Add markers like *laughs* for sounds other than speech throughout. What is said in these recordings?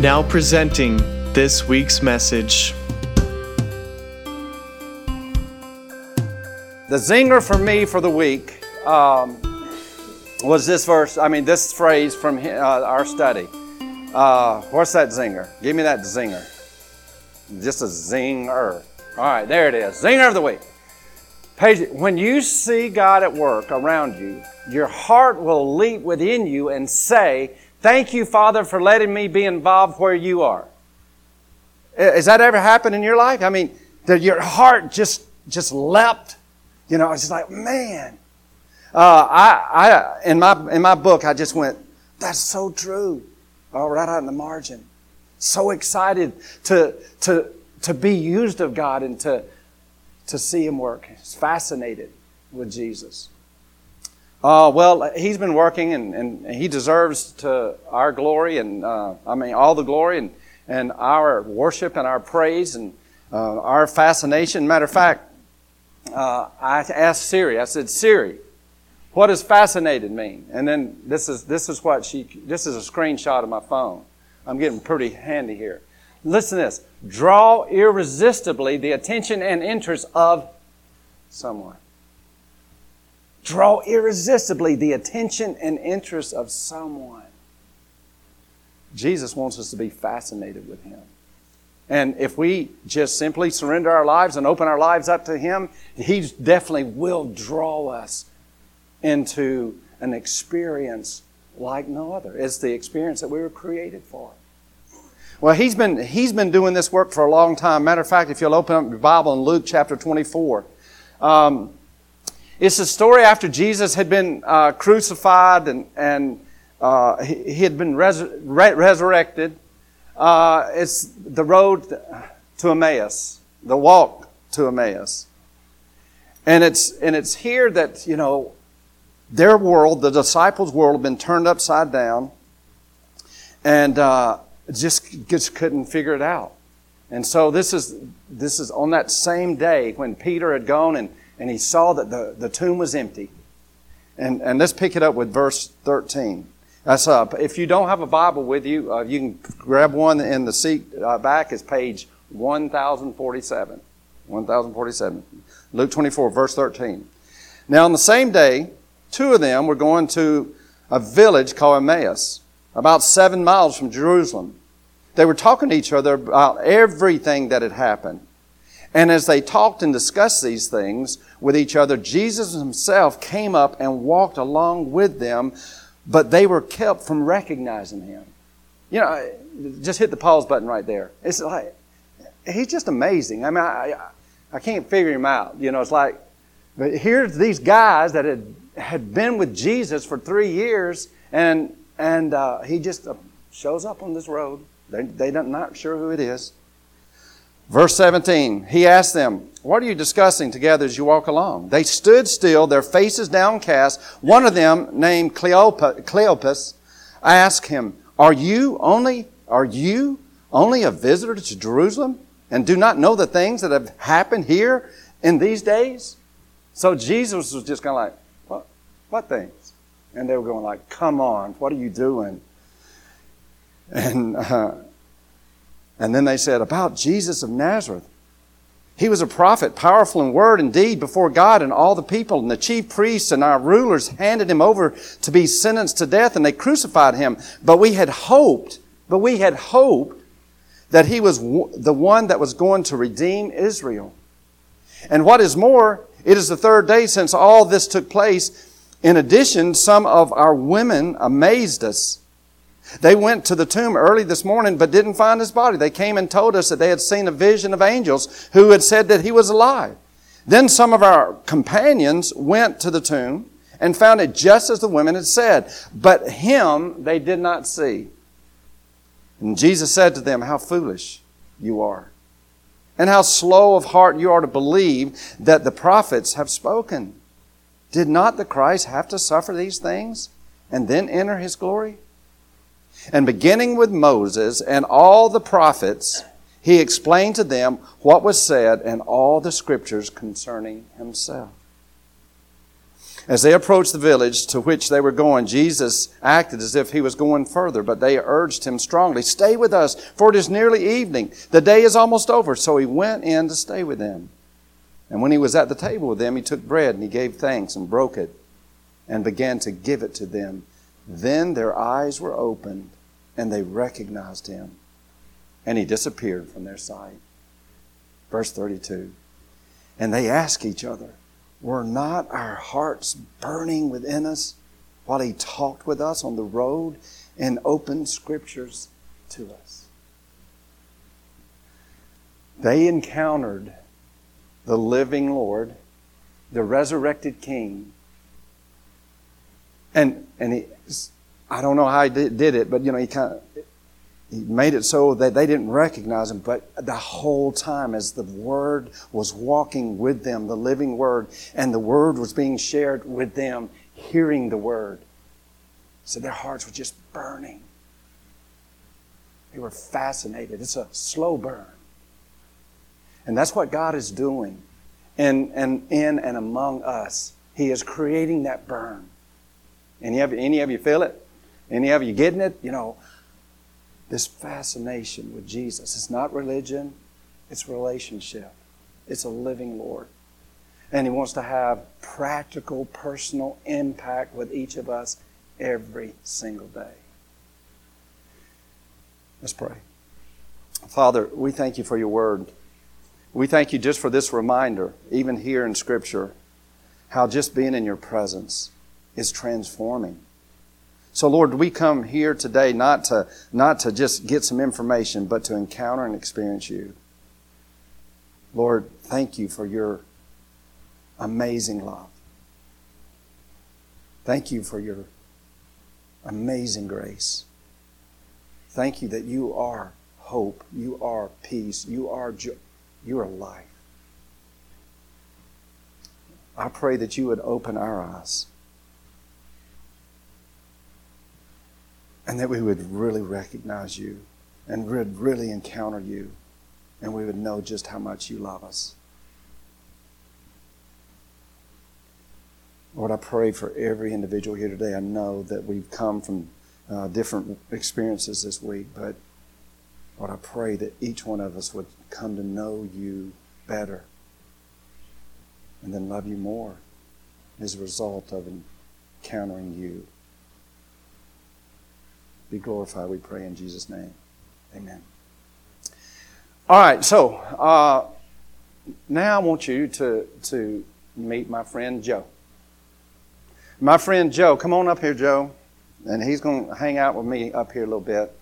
Now presenting this week's message. The zinger for me for the week um, was this verse, I mean, this phrase from uh, our study. Uh, what's that zinger? Give me that zinger. Just a zinger. All right, there it is. Zinger of the week. Page, when you see God at work around you, your heart will leap within you and say, Thank you, Father, for letting me be involved where you are. Has that ever happened in your life? I mean, that your heart just just leapt. You know, it's like, man. Uh, I, I, in my in my book, I just went, that's so true. Oh, right out in the margin. So excited to to to be used of God and to to see Him work. It's fascinated with Jesus. Uh, well, he's been working and, and he deserves to our glory and, uh, I mean, all the glory and, and our worship and our praise and uh, our fascination. Matter of fact, uh, I asked Siri, I said, Siri, what does fascinated mean? And then this is, this is what she, this is a screenshot of my phone. I'm getting pretty handy here. Listen to this. Draw irresistibly the attention and interest of someone draw irresistibly the attention and interest of someone. Jesus wants us to be fascinated with Him. And if we just simply surrender our lives and open our lives up to Him, He definitely will draw us into an experience like no other. It's the experience that we were created for. Well, he's been, he's been doing this work for a long time. Matter of fact, if you'll open up your Bible in Luke chapter 24, um, it's a story after Jesus had been uh, crucified and, and uh, he, he, had been re- resurrected. Uh, it's the road to Emmaus, the walk to Emmaus. And it's, and it's here that, you know, their world, the disciples' world, had been turned upside down and uh, just, just couldn't figure it out. And so this is, this is on that same day when Peter had gone and and he saw that the, the tomb was empty. And, and let's pick it up with verse 13. That's up. If you don't have a Bible with you, uh, you can grab one in the seat uh, back. It's page 1047. 1047. Luke 24, verse 13. Now, on the same day, two of them were going to a village called Emmaus, about seven miles from Jerusalem. They were talking to each other about everything that had happened. And as they talked and discussed these things with each other, Jesus himself came up and walked along with them, but they were kept from recognizing him. You know, just hit the pause button right there. It's like, he's just amazing. I mean, I, I can't figure him out. You know, it's like, but here's these guys that had, had been with Jesus for three years, and, and uh, he just uh, shows up on this road. They, they're not sure who it is. Verse 17, he asked them, What are you discussing together as you walk along? They stood still, their faces downcast. One of them, named Cleopas, asked him, Are you only, are you only a visitor to Jerusalem and do not know the things that have happened here in these days? So Jesus was just kind of like, What, what things? And they were going like, Come on, what are you doing? And, uh, and then they said, About Jesus of Nazareth. He was a prophet, powerful in word and deed before God and all the people. And the chief priests and our rulers handed him over to be sentenced to death, and they crucified him. But we had hoped, but we had hoped that he was the one that was going to redeem Israel. And what is more, it is the third day since all this took place. In addition, some of our women amazed us they went to the tomb early this morning but didn't find his body. They came and told us that they had seen a vision of angels who had said that he was alive. Then some of our companions went to the tomb and found it just as the women had said. But him they did not see. And Jesus said to them, How foolish you are, and how slow of heart you are to believe that the prophets have spoken. Did not the Christ have to suffer these things and then enter his glory? And beginning with Moses and all the prophets, he explained to them what was said in all the scriptures concerning himself. As they approached the village to which they were going, Jesus acted as if he was going further, but they urged him strongly, Stay with us, for it is nearly evening. The day is almost over. So he went in to stay with them. And when he was at the table with them, he took bread and he gave thanks and broke it and began to give it to them. Then their eyes were opened and they recognized him. And he disappeared from their sight. Verse 32. And they asked each other, Were not our hearts burning within us while he talked with us on the road and opened scriptures to us? They encountered the living Lord, the resurrected King. And, and he, I don't know how he did, did it, but you know, he kind of, he made it so that they didn't recognize him, but the whole time as the Word was walking with them, the living Word, and the Word was being shared with them, hearing the Word. So their hearts were just burning. They were fascinated. It's a slow burn. And that's what God is doing in, and in and among us. He is creating that burn. Any of, any of you feel it? Any of you getting it? You know, this fascination with Jesus. It's not religion, it's relationship. It's a living Lord. And He wants to have practical, personal impact with each of us every single day. Let's pray. Father, we thank you for your word. We thank you just for this reminder, even here in Scripture, how just being in your presence is transforming. So, Lord, we come here today not to, not to just get some information, but to encounter and experience you. Lord, thank you for your amazing love. Thank you for your amazing grace. Thank you that you are hope, you are peace, you are joy, you are life. I pray that you would open our eyes and that we would really recognize you and would really encounter you and we would know just how much you love us. Lord, I pray for every individual here today. I know that we've come from uh, different experiences this week, but Lord, I pray that each one of us would come to know you better and then love you more as a result of encountering you. Be glorified, we pray in Jesus' name. Amen. All right, so uh, now I want you to, to meet my friend Joe. My friend Joe, come on up here, Joe. And he's going to hang out with me up here a little bit.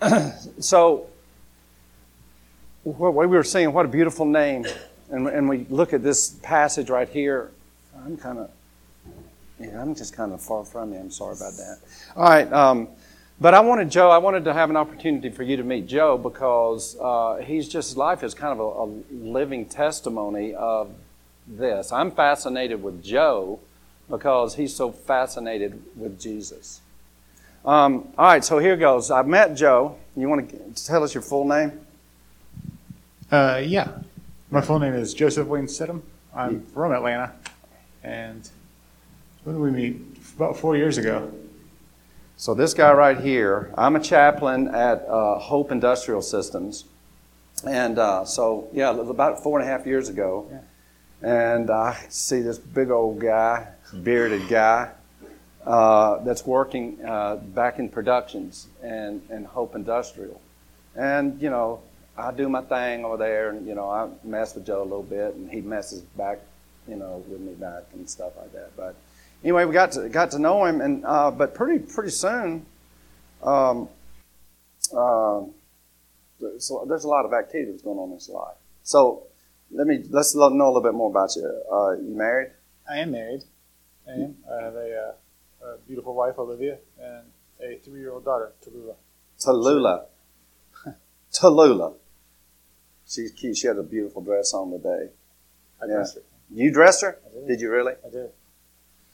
*clears throat* so, what we were saying, what a beautiful name. And, and we look at this passage right here. I'm kind of, yeah, I'm just kind of far from you. I'm sorry about that. All right. Um, but I wanted Joe, I wanted to have an opportunity for you to meet Joe because uh, he's just, his life is kind of a, a, living testimony of this. I'm fascinated with Joe because he's so fascinated with Jesus. Um, all right, so here goes. I met Joe. You want to tell us your full name? Uh, yeah. My full name is Joseph Wayne Stidham. I'm from Atlanta. And when did we meet? About four years ago. So this guy right here, I'm a chaplain at uh, Hope Industrial Systems, and uh, so yeah, about four and a half years ago, and I see this big old guy, bearded guy, uh, that's working uh, back in productions and, and Hope Industrial, and you know I do my thing over there, and you know I mess with Joe a little bit, and he messes back, you know, with me back and stuff like that, but anyway, we got to got to know him, and uh, but pretty pretty soon, um, uh, so there's a lot of activities going on in his life. So let me let's know a little bit more about you. Uh, you married? I am married. name. I have a, uh, a beautiful wife, Olivia, and a three-year-old daughter, Tallulah. Tallulah. *laughs* Tallulah. She's cute. She had a beautiful dress on today. I Yeah. dressed her. You dressed her? I did. Did you really? I did.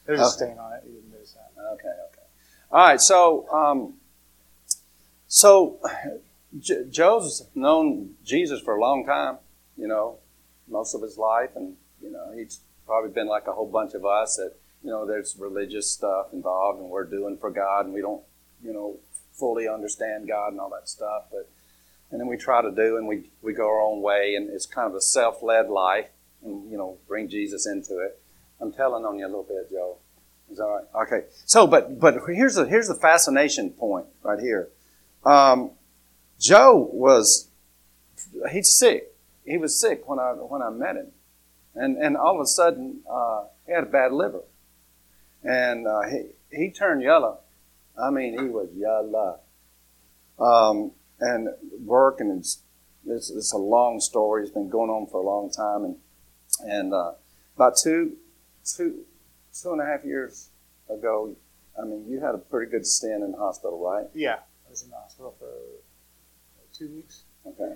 There's a Okay. stain on it. You didn't notice that. Okay, okay. All right, so um, so J- Joe's known Jesus for a long time, you know, most of his life, and you know he's probably been like a whole bunch of us that you know there's religious stuff involved, and we're doing for God, and we don't, you know, fully understand God and all that stuff, but and then we try to do, and we we go our own way, and it's kind of a self-led life, and you know, bring Jesus into it. I'm telling on you a little bit, Joe. Is all right? Okay. So, but but here's the here's the fascination point right here. Um, Joe was he's sick. He was sick when I when I met him, and and all of a sudden uh, he had a bad liver, and uh, he he turned yellow. I mean, he was yellow. Um, and work and it's, it's it's a long story. It's been going on for a long time, and and uh, about two two two and a half years ago, I mean, you had a pretty good stint in the hospital, right? Yeah. I was in the hospital for two weeks. Okay.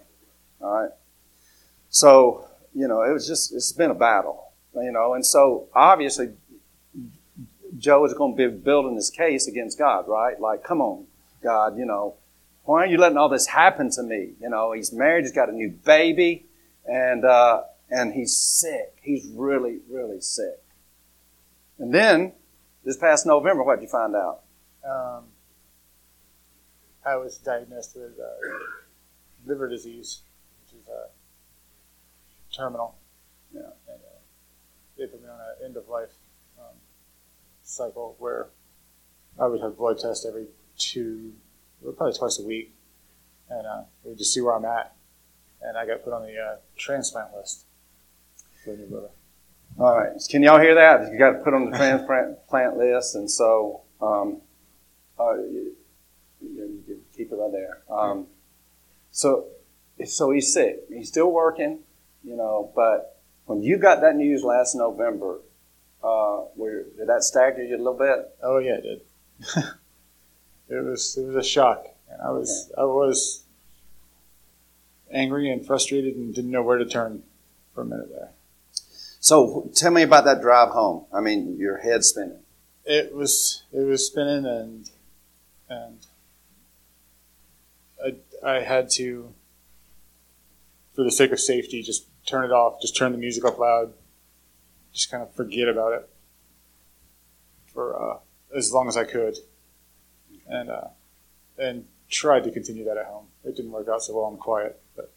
All right. So, you know, it was just, it's been a battle, you know, and so obviously Joe is going to be building his case against God, right? Like, come on, God, you know, why are you letting all this happen to me? You know, he's married, he's got a new baby, and, uh, and he's sick. He's really, really sick. And then, this past November, what did you find out? Um, I was diagnosed with uh, liver disease, which is uh, terminal. Yeah. And, uh, they put me on an end of life um, cycle where I would have blood tests every two, probably twice a week, and uh, we would just see where I'm at. And I got put on the uh, transplant list for a new liver. All right. Can y'all hear that? You got to put on the transplant *laughs* plant list, and so um, uh, you, you can keep it right there. Um, so, so he's sick. He's still working, you know. But when you got that news last November, uh, where, did that stagger you a little bit? Oh yeah, it did. *laughs* it was it was a shock, and I was I was angry and frustrated and didn't know where to turn for a minute there. So tell me about that drive home. I mean, your head spinning. It was it was spinning and and I I had to for the sake of safety just turn it off, just turn the music up loud, just kind of forget about it for uh, as long as I could, and uh, and tried to continue that at home. It didn't work out so well. I'm quiet, but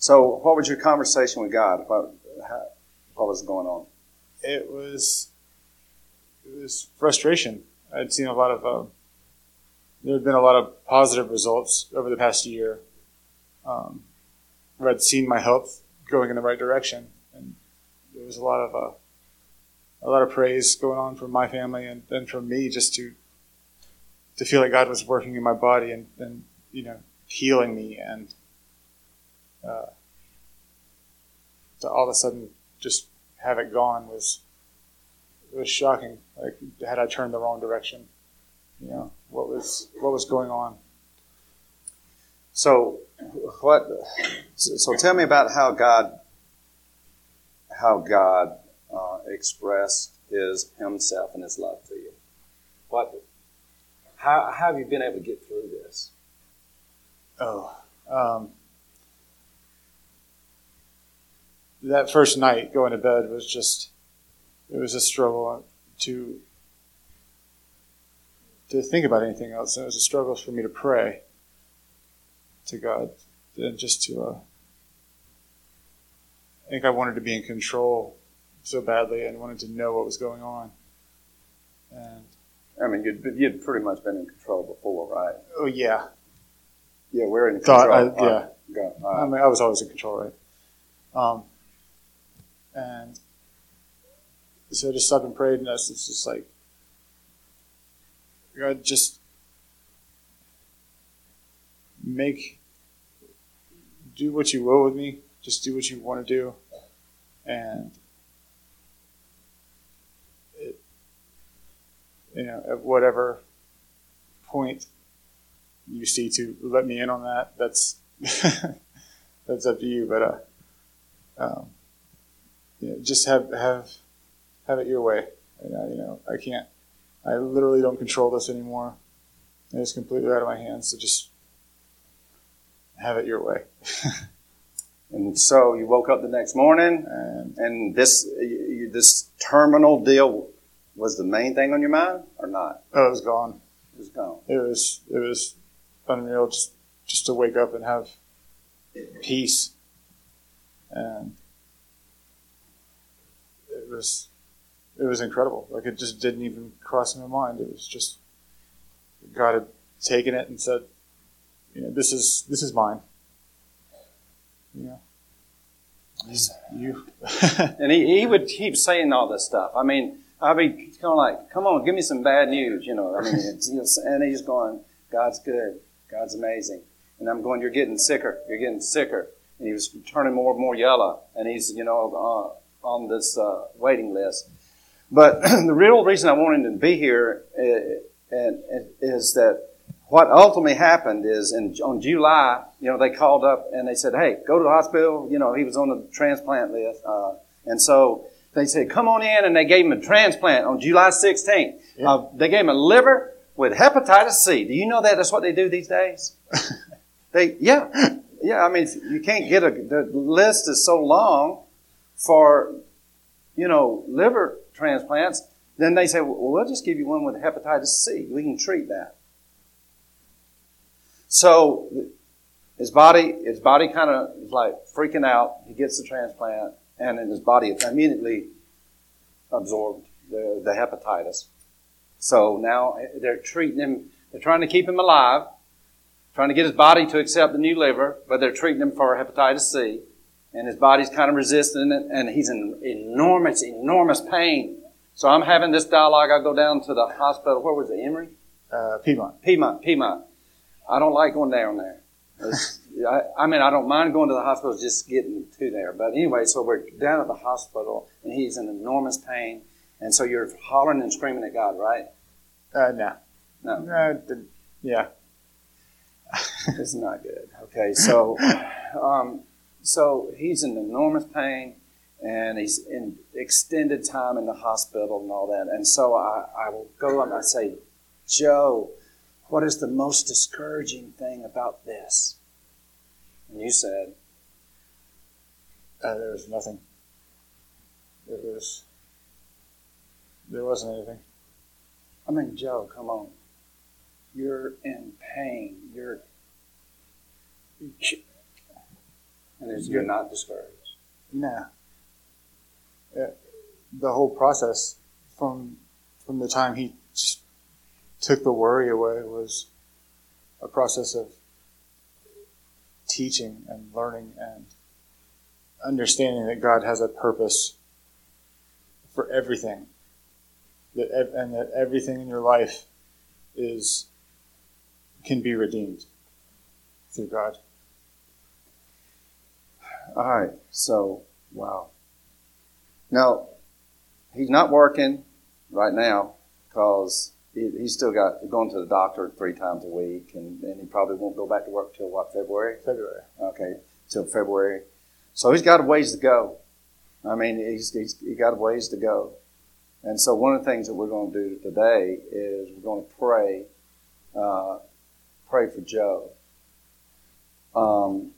So, what was your conversation with God? What, how, what was going on? it was it was frustration. I'd seen a lot of uh, there had been a lot of positive results over the past year. Um, where I'd seen my health going in the right direction, and there was a lot of uh, a lot of praise going on from my family and, and from me just to to feel like God was working in my body and, and you know healing me and uh, to all of a sudden just have it gone was was shocking. Like had I turned the wrong direction, you know what was what was going on. So, what? So, tell me about how God, how God uh, expressed His Himself and His love to you. What? How, how have you been able to get through this? Oh, um, that first night going to bed was just it was a struggle to to think about anything else. and It was a struggle for me to pray to God and just to. Uh, I think I wanted to be in control so badly and wanted to know what was going on. And I mean, you'd, you'd pretty much been in control before, right? oh yeah, Yeah, we're in Thought control. I- yeah. All I mean, I was always in control, right? Um, and so I just stopped and prayed, and that's it's just like, God, just make, do what you will with me. Just do what you want to do, and it, you know, at whatever point you see to let me in on that, that's *laughs* that's up to you. But uh, um, you know, just have have have it your way. And, uh, you know, I can't. I literally don't control this anymore. It's completely out of my hands. So just have it your way. *laughs* and so you woke up the next morning, and, and this you, this terminal deal was the main thing on your mind, or not? Oh, it was gone. It was gone. It was it was unreal just just to wake up and have peace, and was it was incredible. Like it just didn't even cross my mind. It was just God had taken it and said, you know, this is this is mine. You know. *laughs* You. and he, he would keep saying all this stuff. I mean, I'd be kind of like, come on, give me some bad news, you know. I mean, *laughs* it's, and he's going, God's good. God's amazing. And I'm going, you're getting sicker. You're getting sicker. And he was turning more and more yellow. And he's, you know, uh, on this uh, waiting list. But *clears throat* the real reason I wanted to be here is, uh, is that what ultimately happened is in, on July, you know, they called up and they said, hey, go to the hospital. You know, he was on the transplant list. Uh, and so they said, come on in. And they gave him a transplant on July 16th. Yeah. Uh, they gave him a liver with hepatitis C. Do you know that that's what they do these days? *laughs* they, yeah. Yeah, I mean, you can't get a, the list is so long for, you know, liver transplants. Then they say, well, we'll just give you one with hepatitis C. We can treat that. So his body, his body kind of is like freaking out. He gets the transplant, and then his body immediately absorbed the, the hepatitis. So now eh, they're treating him. They're trying to keep him alive, trying to get his body to accept the new liver, but they're treating him for hepatitis C, and his body's kind of resisting it, and he's in enormous, enormous pain. So I'm having this dialogue. I go down to the hospital. Where was it? Emory? Uh, Piedmont. Piedmont. Piedmont. I don't like going down there. I, I, mean, I don't mind going to the hospital, just getting to there. But anyway, so we're down at the hospital, and he's in enormous pain. And so you're hollering and screaming at God, right? Uh, no. No. Uh, yeah. it's not good. Okay, so, um, so he's in enormous pain, and he's in extended time in the hospital and all that. And so I, I will go up and I say, Joe, what is the most discouraging thing about this? And you said, uh, There was nothing. It was, there wasn't anything. I mean, Joe, come on. You're in pain. You're, and you're not discouraged. Nah. Uh, the whole process from from the time he just took the worry away was a process of teaching and learning and understanding that God has a purpose for everything. That and that everything in your life is can be redeemed through God. All right. So, wow. Now, he's not working right now because he, he's still got going to the doctor three times a week, and, and he probably won't go back to work till what February. February. Okay, till February. So he's got a ways to go. I mean, he's, he's he got a ways to go. And so one of the things that we're going to do today is we're going to pray, uh, pray for Joe. Um,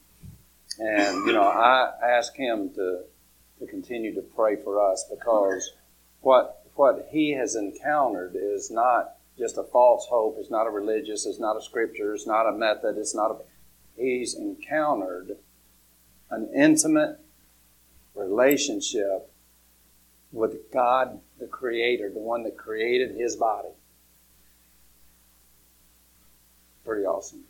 and you know, I ask him to to continue to pray for us because what what he has encountered is not just a false hope, it's not a religious, it's not a scripture, it's not a method, it's not a. He's encountered an intimate relationship with God, the Creator, the one that created his body. Pretty awesome.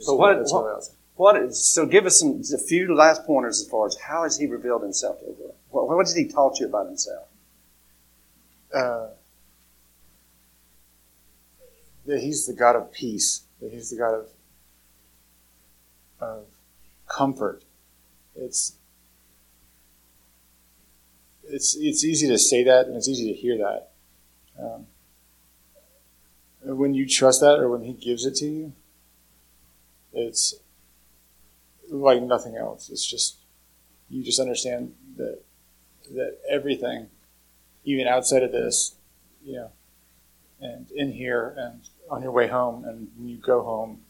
So what, what, what is, so give us some a few last pointers as far as how has he revealed himself to you? What, what has he taught you about himself? uh, that He's the God of peace, that He's the God of, of comfort. It's it's it's easy to say that and it's easy to hear that, um, when you trust that or when he gives it to you, it's like nothing else. It's just you just understand that that everything, even outside of this, you know, and in here and on your way home and when you go home,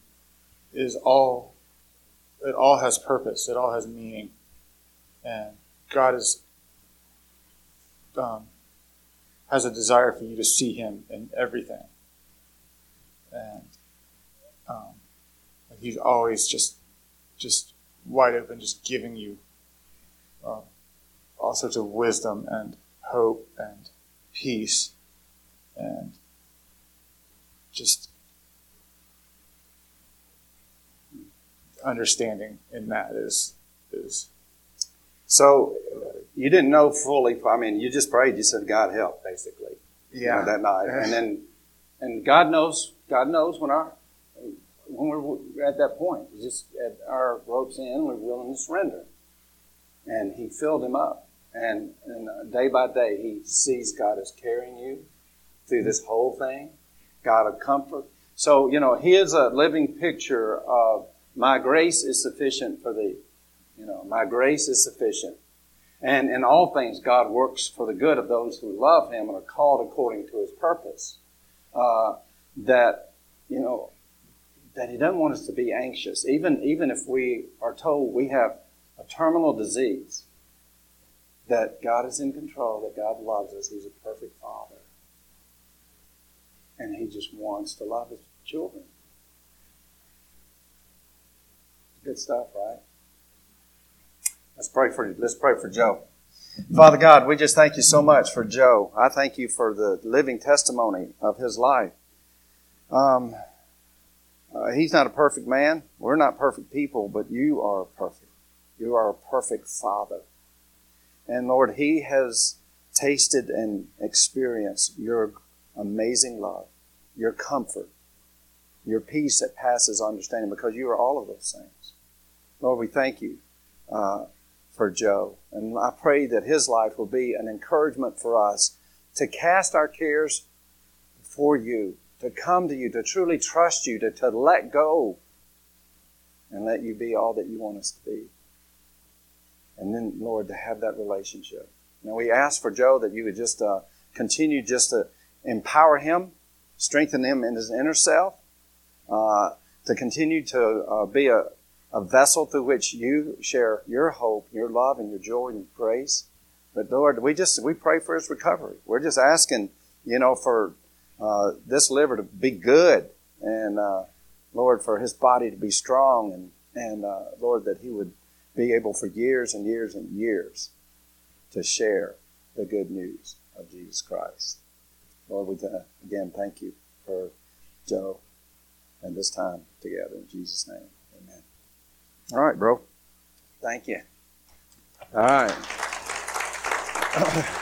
is all. It all has purpose. It all has meaning, and God is um, has a desire for you to see Him in everything, and um, He's always just just wide open, just giving you uh, all sorts of wisdom and hope and peace and just understanding in that is is so you didn't know fully i mean you just prayed you said god help basically. Yeah you know, that night. And *laughs* then and god knows god knows when our when we're at that point just at our ropes in we're willing to surrender. And he filled him up. And, and uh, day by day he sees god is carrying you through this whole thing. God of comfort. So you know he is a living picture of my grace is sufficient for thee. You know my grace is sufficient. And in all things god works for the good of those who love him and are called according to his purpose. Uh, that you know that he doesn't want us to be anxious even even if we are told we have a terminal disease, that God is in control, that God loves us. He's a perfect Father. And He just wants to love His children. Good stuff, right? Let's pray for you. let's pray for Joe. Father God, we just thank you so much for Joe. I thank you for the living testimony of his life. Um, uh, he's not a perfect man. We're not perfect people, but you are perfect. You are a perfect Father. And Lord, He has tasted and experienced your amazing love, your comfort, your peace that passes understanding because you are all of those things. Lord, we thank you uh, for Joe. And I pray that his life will be an encouragement for us to cast our cares for you, to come to you, to truly trust you, to, to let go and let you be all that you want us to be and then, Lord, to have that relationship. Now, we ask for Joe that you would just uh, continue just to empower him, strengthen him in his inner self, uh, to continue to uh, be a, a vessel through which you share your hope, your love, and your joy and grace. But Lord, we just we pray for his recovery. We're just asking, you know, for uh, this liver to be good, and uh, Lord, for his body to be strong, and and uh, Lord, that he would be able for years and years and years to share the good news of Jesus Christ. Lord, we uh, again thank you for Joe and this time together in Jesus' name. Amen. All right, bro. Thank you. All right. *clears throat*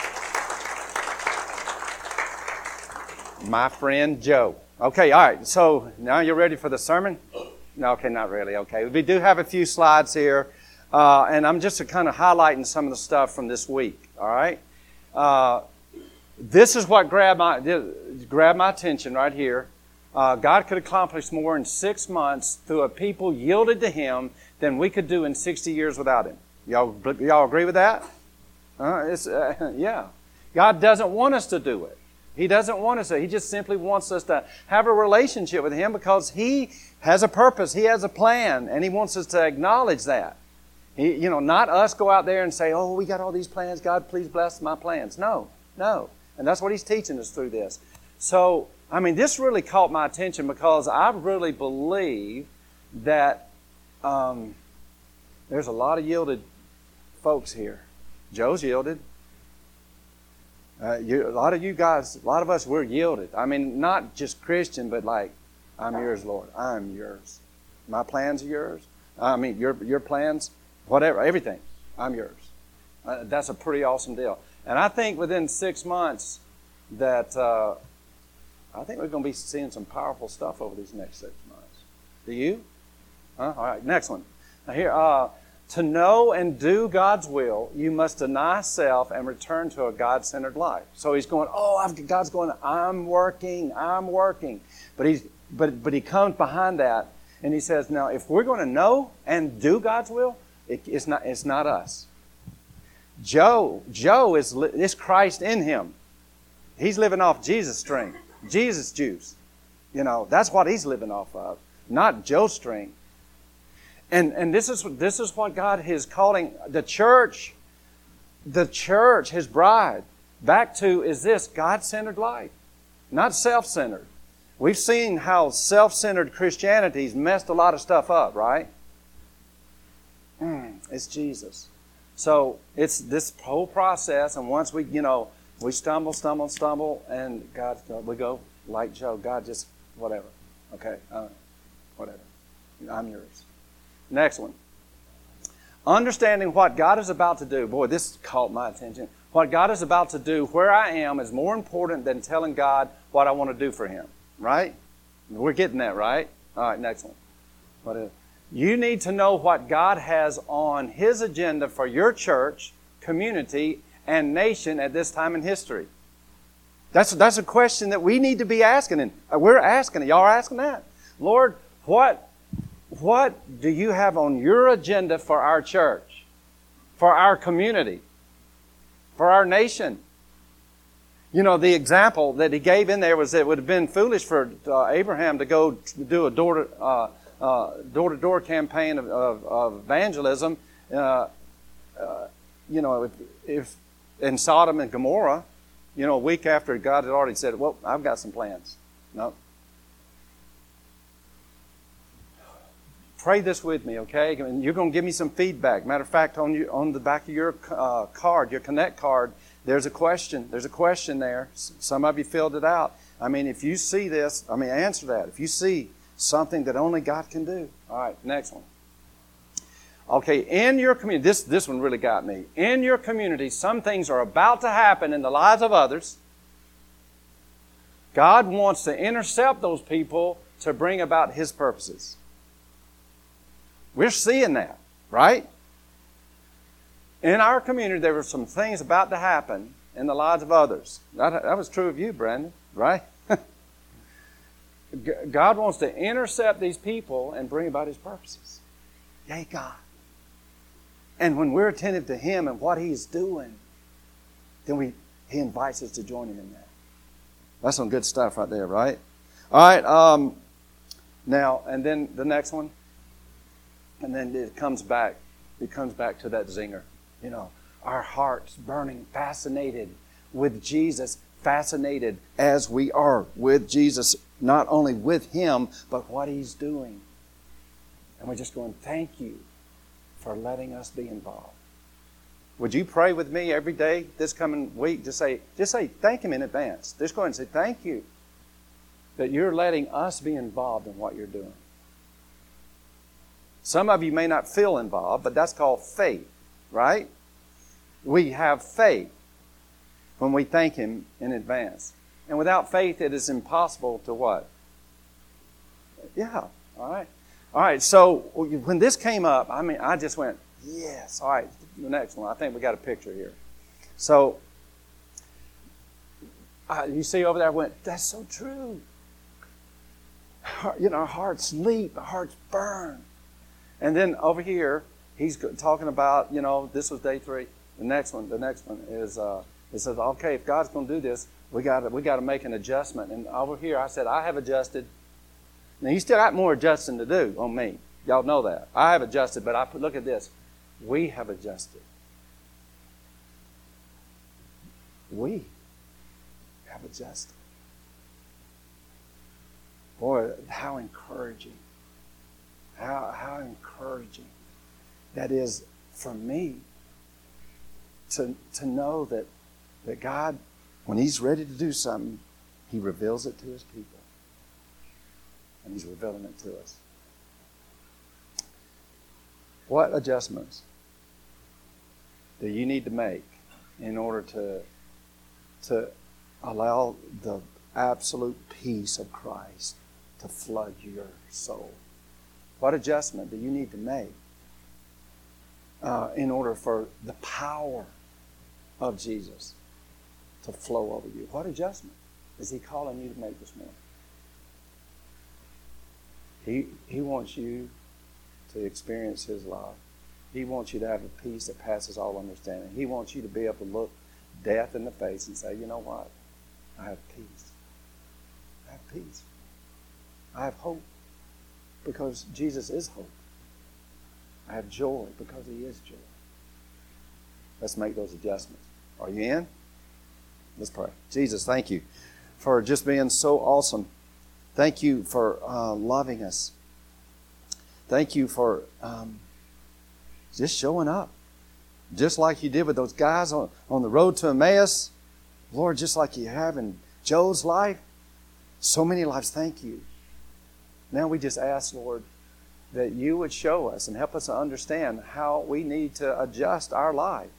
My friend Joe. Okay, all right. So now you're ready for the sermon? No, okay, not really. Okay. We do have a few slides here. Uh, and I'm just kind of highlighting some of the stuff from this week. All right. Uh, this is what grabbed my grabbed my attention right here. Uh, God could accomplish more in six months through a people yielded to Him than we could do in 60 years without Him. Y'all, y'all agree with that? Uh, *laughs* yeah. God doesn't want us to do it. He doesn't want us to. He just simply wants us to have a relationship with Him because He has a purpose. He has a plan, and He wants us to acknowledge that. He, you know, not us go out there and say, oh, we got all these plans. God, please bless my plans. No, no. And that's what he's teaching us through this. So, I mean, this really caught my attention because I really believe that um, there's a lot of yielded folks here. Joe's yielded. Uh, you, a lot of you guys, a lot of us, we're yielded. I mean, not just Christian, but like, I'm yours, Lord. I'm yours. My plans are yours. I mean, your your plans whatever, everything. I'm yours. Uh, that's a pretty awesome deal. And I think within six months that uh, I think we're going to be seeing some powerful stuff over these next six months. Do you? Huh? All right, next one. Now here, uh, To know and do God's will, you must deny self and return to a God centered life. So he's going, Oh, I've, God's going, I'm working, I'm working. But, he's, but, but he comes behind that and he says, Now, if we're going to know and do God's will, it, it's, not, it's not us. Joe, Joe is, is Christ in him. He's living off Jesus' strength, Jesus' juice. You know, that's what he's living off of, not Joe's strength. And, and this, is, this is what God is calling the church, the church, His bride, back to is this God centered life, not self centered. We've seen how self centered Christianity's messed a lot of stuff up, right? Mm, it's Jesus. So it's this whole process, and once we, you know, we stumble, stumble, stumble, and God, we go like Joe, God just, whatever. Okay, uh, whatever. I'm yours. Next one. Understanding what God is about to do. Boy, this caught my attention. What God is about to do where I am is more important than telling God what I want to do for Him. Right? We're getting that, right? All right, next one. What is You need to know what God has on His agenda for your church, community, and nation at this time in history. That's, that's a question that we need to be asking, and we're asking. It. Y'all are asking that. Lord, what what do you have on your agenda for our church, for our community, for our nation? You know, the example that he gave in there was that it would have been foolish for uh, Abraham to go do a door to uh, uh, door to door campaign of, of, of evangelism. Uh, uh, you know, if, if in Sodom and Gomorrah, you know, a week after God had already said, "Well, I've got some plans." No, pray this with me, okay? And you're going to give me some feedback. Matter of fact, on, on the back of your uh, card, your Connect card, there's a question. There's a question there. Some of you filled it out. I mean, if you see this, I mean, answer that. If you see something that only God can do. All right, next one. Okay, in your community, this, this one really got me. In your community, some things are about to happen in the lives of others. God wants to intercept those people to bring about His purposes. We're seeing that, right? In our community, there were some things about to happen in the lives of others. That, that was true of you, Brandon, right? *laughs* God wants to intercept these people and bring about His purposes. Yay, God. And when we're attentive to Him and what He's doing, then we, He invites us to join Him in that. That's some good stuff right there, right? All right. Um, now, and then the next one. And then it comes back. It comes back to that zinger. You know, our hearts burning, fascinated with Jesus, fascinated as we are with Jesus, not only with Him, but what He's doing. And we're just going, thank you for letting us be involved. Would you pray with me every day this coming week? Just say, just say thank Him in advance. Just go and say thank you that you're letting us be involved in what you're doing. Some of you may not feel involved, but that's called faith, right? We have faith when we thank Him in advance. And without faith, it is impossible to what? Yeah, all right. All right, so when this came up, I mean, I just went, yes. All right, the next one. I think we got a picture here. So, uh, you see over there, I went, that's so true. You know, our hearts leap, our hearts burn. And then over here, he's talking about, you know, this was day three. The next one, the next one is, uh, it says, okay, if God's going to do this, we got we got to make an adjustment. And over here, I said, I have adjusted. Now, you still got more adjusting to do on me. Y'all know that. I have adjusted, but I put, look at this. We have adjusted. We have adjusted. Boy, how encouraging. How, how encouraging that is for me to, to know that, that God, when He's ready to do something, He reveals it to His people. And He's revealing it to us. What adjustments do you need to make in order to, to allow the absolute peace of Christ to flood your soul? What adjustment do you need to make? uh, in order for the power of Jesus to flow over you. What adjustment is He calling you to make this morning? He, he wants you to experience His love. He wants you to have a peace that passes all understanding. He wants you to be able to look death in the face and say, you know what? I have peace. I have peace. I have hope because Jesus is hope. I have joy because He is joy. Let's make those adjustments. Are you in? Let's pray. Jesus, thank you for just being so awesome. Thank you for uh, loving us. Thank you for um, just showing up. Just like you did with those guys on, on the road to Emmaus. Lord, just like you have in Joe's life. So many lives, thank you. Now we just ask, Lord, that you would show us and help us to understand how we need to adjust our life.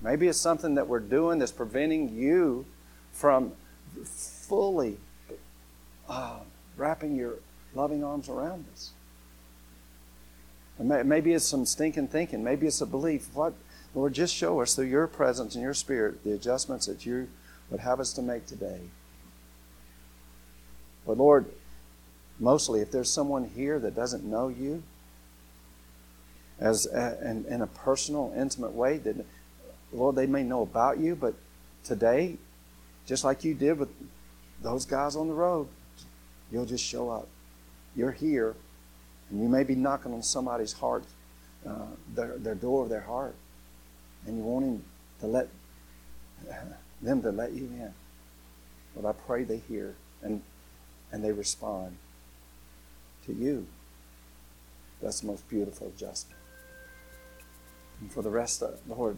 Maybe it's something that we're doing that's preventing you from fully uh, wrapping your loving arms around us. Maybe it's some stinking thinking. Maybe it's a belief. What, Lord, just show us through your presence and your spirit the adjustments that you would have us to make today. But Lord, mostly if there's someone here that doesn't know you as a, in, in a personal, intimate way, that Lord, they may know about you, but today, just like you did with those guys on the road, you'll just show up. You're here, and you may be knocking on somebody's heart, uh, their, their door of their heart, and you want him to let *laughs* them to let you in. But I pray they hear and and they respond to you. That's the most beautiful adjustment. And for the rest of the Lord,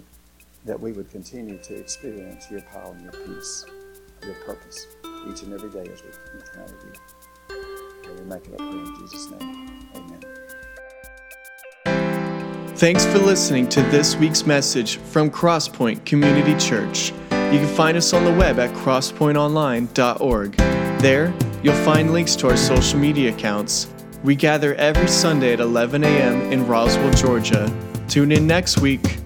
that we would continue to experience your power and your peace, your purpose each and every day as we encounter you. And we make it up in Jesus' name. Amen. Thanks for listening to this week's message from Crosspoint Community Church. You can find us on the web at crosspointonline.org. There, you'll find links to our social media accounts. We gather every Sunday at 11 a.m. in Roswell, Georgia. Tune in next week